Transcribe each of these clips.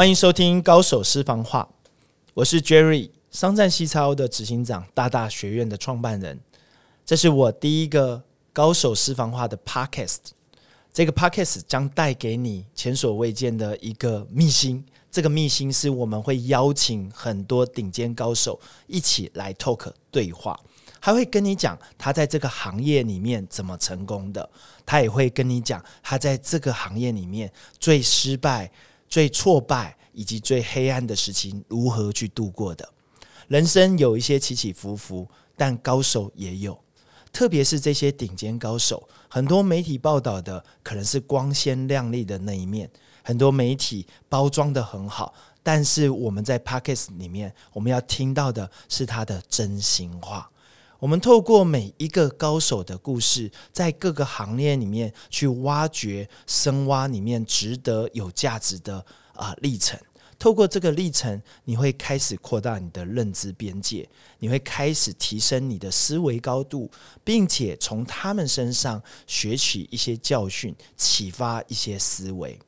欢迎收听高手私房话，我是 Jerry，商战西超的执行长，大大学院的创办人。这是我第一个高手私房话的 Podcast，这个 Podcast 将带给你前所未见的一个秘辛。这个秘辛是我们会邀请很多顶尖高手一起来 talk 对话，还会跟你讲他在这个行业里面怎么成功的，他也会跟你讲他在这个行业里面最失败。最挫败以及最黑暗的事情如何去度过的？人生有一些起起伏伏，但高手也有，特别是这些顶尖高手，很多媒体报道的可能是光鲜亮丽的那一面，很多媒体包装的很好，但是我们在 p o c k e t 里面，我们要听到的是他的真心话。我们透过每一个高手的故事，在各个行业里面去挖掘、深挖里面值得有价值的啊历程。透过这个历程，你会开始扩大你的认知边界，你会开始提升你的思维高度，并且从他们身上学取一些教训，启发一些思维。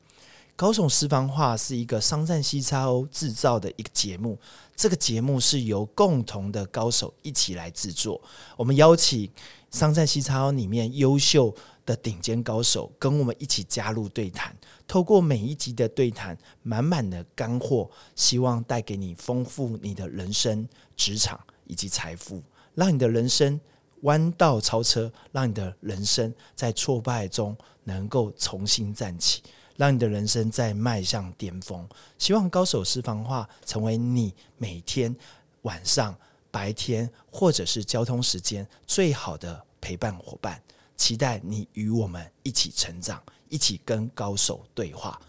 高手私房话是一个商战西叉 O 制造的一个节目，这个节目是由共同的高手一起来制作。我们邀请商战西叉 O 里面优秀的顶尖高手跟我们一起加入对谈，透过每一集的对谈，满满的干货，希望带给你丰富你的人生、职场以及财富，让你的人生弯道超车，让你的人生在挫败中能够重新站起。让你的人生再迈向巅峰。希望高手私房话成为你每天晚上、白天或者是交通时间最好的陪伴伙伴。期待你与我们一起成长，一起跟高手对话。